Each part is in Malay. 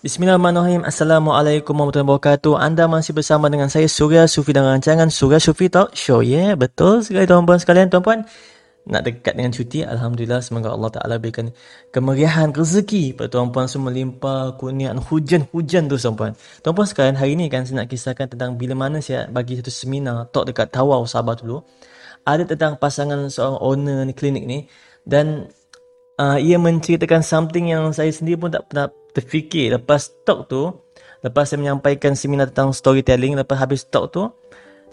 Bismillahirrahmanirrahim. Assalamualaikum warahmatullahi wabarakatuh. Anda masih bersama dengan saya Surya Sufi dalam rancangan Surya Sufi Talk Show. Yeah, betul sekali tuan-puan sekalian. Tuan-puan, nak dekat dengan cuti. Alhamdulillah, semoga Allah Ta'ala berikan kemeriahan rezeki pada tuan-puan semua melimpah kurniaan hujan-hujan tu tuan-puan. Tuan-puan sekalian, hari ini kan saya nak kisahkan tentang bila mana saya bagi satu seminar talk dekat Tawau Sabah dulu. Ada tentang pasangan seorang owner ni, klinik ni. Dan uh, ia menceritakan something yang saya sendiri pun tak pernah terfikir. Lepas talk tu lepas saya menyampaikan seminar tentang storytelling lepas habis talk tu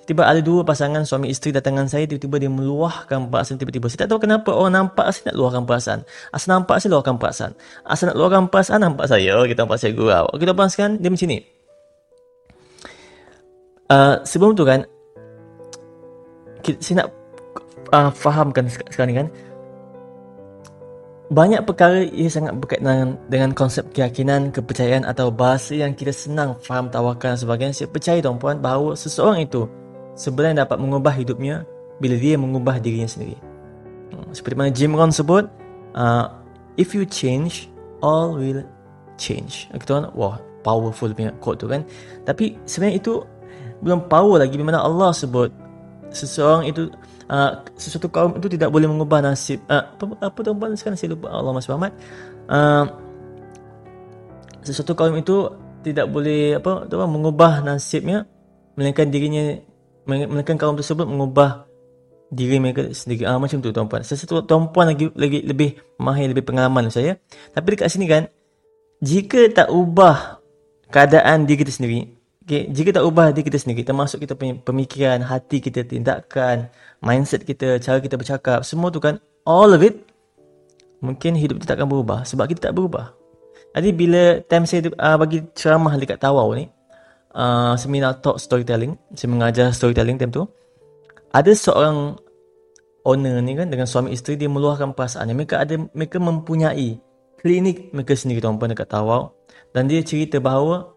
tiba-tiba ada dua pasangan suami isteri datang dengan saya tiba-tiba dia meluahkan perasaan tiba-tiba. Saya tak tahu kenapa orang nampak saya nak luahkan perasaan. Asal nampak saya luahkan perasaan. Asal nak luahkan perasaan nampak saya. Oh, kita nampak saya gurau. Kita paskan dia macam ni. Uh, sebelum tu kan saya nak uh, fahamkan sekarang ni kan banyak perkara ia sangat berkaitan dengan, konsep keyakinan, kepercayaan atau bahasa yang kita senang faham tawakal dan sebagainya. Saya percaya tuan-puan bahawa seseorang itu sebenarnya dapat mengubah hidupnya bila dia mengubah dirinya sendiri. Hmm, seperti mana Jim Rohn sebut, uh, if you change, all will change. Okay, tuan, wah, powerful punya quote tu kan. Tapi sebenarnya itu belum power lagi bila mana Allah sebut seseorang itu uh, sesuatu kaum itu tidak boleh mengubah nasib. Uh, apa apa tuan sekarang saya lupa. Allah Muhammad uh, sesuatu kaum itu tidak boleh apa tuan mengubah nasibnya melainkan dirinya melainkan kaum tersebut mengubah diri mereka sendiri. Ah macam tu tuan-puan. Sesuatu tuan-puan lagi lagi lebih mahir lebih pengalaman saya. Tapi dekat sini kan jika tak ubah keadaan diri kita sendiri Okay, jika tak ubah diri kita sendiri, termasuk kita punya pemikiran, hati kita, tindakan, mindset kita, cara kita bercakap, semua tu kan, all of it, mungkin hidup kita tak akan berubah sebab kita tak berubah. Jadi bila time saya uh, bagi ceramah dekat Tawau ni, uh, seminar talk storytelling, saya mengajar storytelling time tu, ada seorang owner ni kan dengan suami isteri dia meluahkan perasaan mereka ada mereka mempunyai klinik mereka sendiri tuan-tuan dekat Tawau dan dia cerita bahawa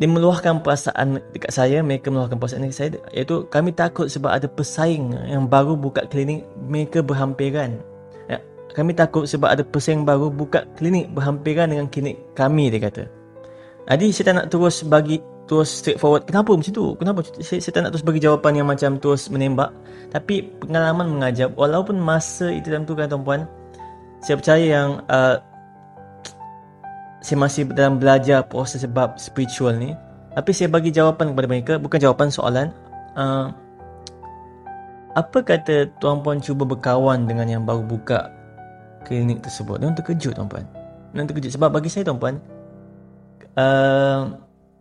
dia meluahkan perasaan dekat saya mereka meluahkan perasaan dekat saya. Iaitu kami takut sebab ada pesaing yang baru buka klinik mereka berhampiran. Ya, kami takut sebab ada pesaing baru buka klinik berhampiran dengan klinik kami dia kata. Jadi saya tak nak terus bagi terus straightforward kenapa macam tu? Kenapa? Saya, saya tak nak terus bagi jawapan yang macam terus menembak. Tapi pengalaman mengajar walaupun masa itu dalam tu kan tuan-puan saya percaya yang uh, saya masih dalam belajar proses sebab spiritual ni. Tapi saya bagi jawapan kepada mereka bukan jawapan soalan. Uh, apa kata tuan puan cuba berkawan dengan yang baru buka klinik tersebut? Dan terkejut tuan puan. Dan terkejut. Sebab bagi saya tuan puan uh,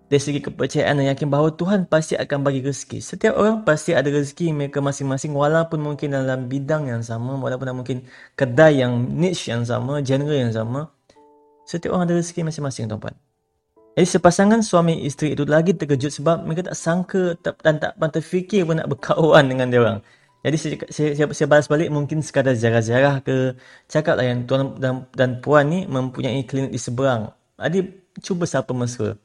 dari segi kepercayaan dan yakin bahawa Tuhan pasti akan bagi rezeki. Setiap orang pasti ada rezeki mereka masing-masing walaupun mungkin dalam bidang yang sama, walaupun mungkin kedai yang niche yang sama, genre yang sama. Setiap orang ada rezeki masing-masing tuan-puan. Jadi sepasangan suami isteri itu lagi terkejut sebab mereka tak sangka tak, dan tak pernah terfikir pun nak berkawan dengan dia orang. Jadi saya, saya, saya, saya balas balik mungkin sekadar jarah-jarah ke cakap lah yang tuan dan, dan puan ni mempunyai klinik di seberang. Jadi cuba siapa mesra.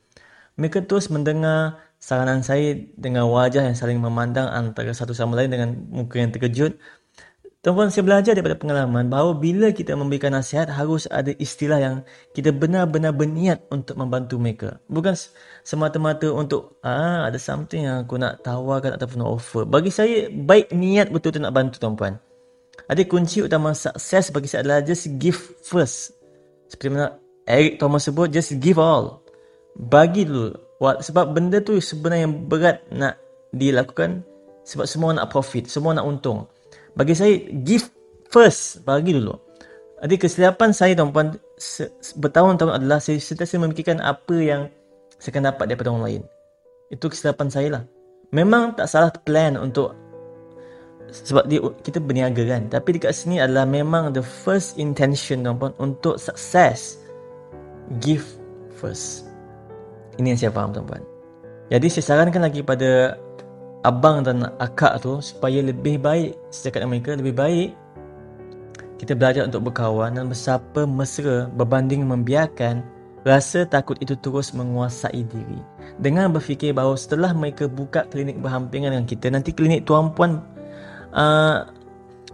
Mereka terus mendengar saranan saya dengan wajah yang saling memandang antara satu sama lain dengan muka yang terkejut. Tuan-tuan, saya belajar daripada pengalaman bahawa bila kita memberikan nasihat, harus ada istilah yang kita benar-benar berniat untuk membantu mereka. Bukan semata-mata untuk, ah ada something yang aku nak tawarkan ataupun offer. Bagi saya, baik niat betul-betul nak bantu tuan-tuan. Ada kunci utama sukses bagi saya adalah just give first. Seperti mana Eric Thomas sebut, just give all. Bagi dulu. Sebab benda tu sebenarnya yang berat nak dilakukan sebab semua nak profit, semua nak untung. Bagi saya, give first. Bagi dulu. Jadi kesilapan saya tuan-puan bertahun-tahun adalah saya sentiasa memikirkan apa yang saya akan dapat daripada orang lain. Itu kesilapan saya lah. Memang tak salah plan untuk sebab dia, kita berniaga kan. Tapi dekat sini adalah memang the first intention tuan-puan untuk sukses. Give first. Ini yang saya faham tuan-puan. Jadi saya sarankan lagi pada abang dan akak tu supaya lebih baik dengan mereka lebih baik kita belajar untuk berkawan dan bersapa mesra berbanding membiarkan rasa takut itu terus menguasai diri. Dengan berfikir bahawa setelah mereka buka klinik berhampiran dengan kita nanti klinik tuan puan uh,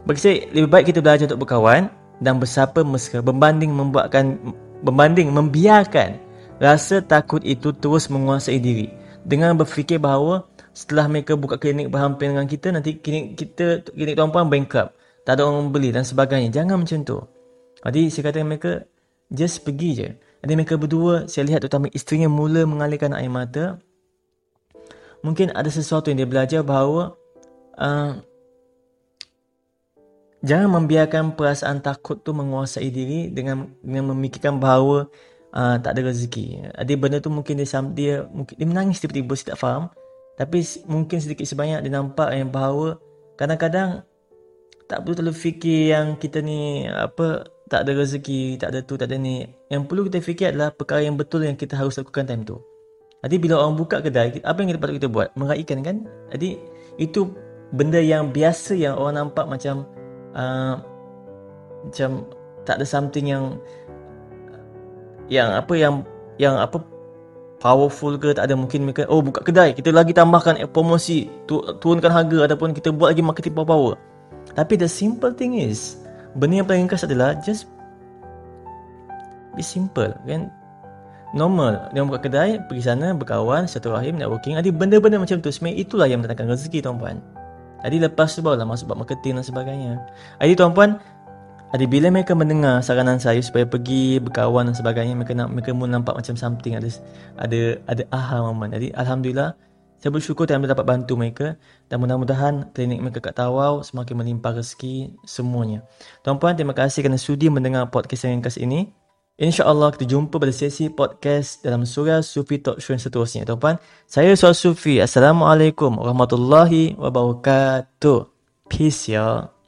bagi saya lebih baik kita belajar untuk berkawan dan bersapa mesra berbanding membuatkan berbanding membiarkan rasa takut itu terus menguasai diri. Dengan berfikir bahawa setelah mereka buka klinik berhampir dengan kita nanti klinik kita klinik tuan puan bankrupt. Tak ada orang beli dan sebagainya. Jangan macam tu. Jadi saya kata mereka just pergi je. Jadi mereka berdua saya lihat terutama isterinya mula mengalirkan air mata. Mungkin ada sesuatu yang dia belajar bahawa uh, jangan membiarkan perasaan takut tu menguasai diri dengan dengan memikirkan bahawa uh, tak ada rezeki. Ada benda tu mungkin dia dia mungkin dia menangis tiba-tiba saya tak faham. Tapi mungkin sedikit sebanyak dia nampak yang bahawa kadang-kadang tak perlu terlalu fikir yang kita ni apa tak ada rezeki, tak ada tu, tak ada ni. Yang perlu kita fikir adalah perkara yang betul yang kita harus lakukan time tu. Jadi bila orang buka kedai, apa yang kita patut kita buat? Meraihkan kan? Jadi itu benda yang biasa yang orang nampak macam uh, macam tak ada something yang yang apa yang yang apa powerful ke tak ada. Mungkin mereka oh buka kedai. Kita lagi tambahkan promosi. Tu, turunkan harga ataupun kita buat lagi marketing power power. Tapi the simple thing is benda yang paling ringkas adalah just be simple kan? Normal. Dia buka kedai pergi sana berkawan satu rahim networking. Ada benda-benda macam tu sebenarnya itulah yang mendatangkan rezeki tuan-puan. Jadi lepas tu barulah masuk bab marketing dan sebagainya. Jadi tuan-puan ada bila mereka mendengar saranan saya supaya pergi berkawan dan sebagainya mereka nak mereka mula nampak macam something ada ada ada aha moment jadi alhamdulillah saya bersyukur dan dapat bantu mereka dan mudah-mudahan klinik mereka kat Tawau semakin melimpah rezeki semuanya. Tuan-puan, terima kasih kerana sudi mendengar podcast yang ringkas ini. InsyaAllah kita jumpa pada sesi podcast dalam surah Sufi Talk Show yang seterusnya. Tuan-puan, saya Suara Sufi. Assalamualaikum warahmatullahi wabarakatuh. Peace ya.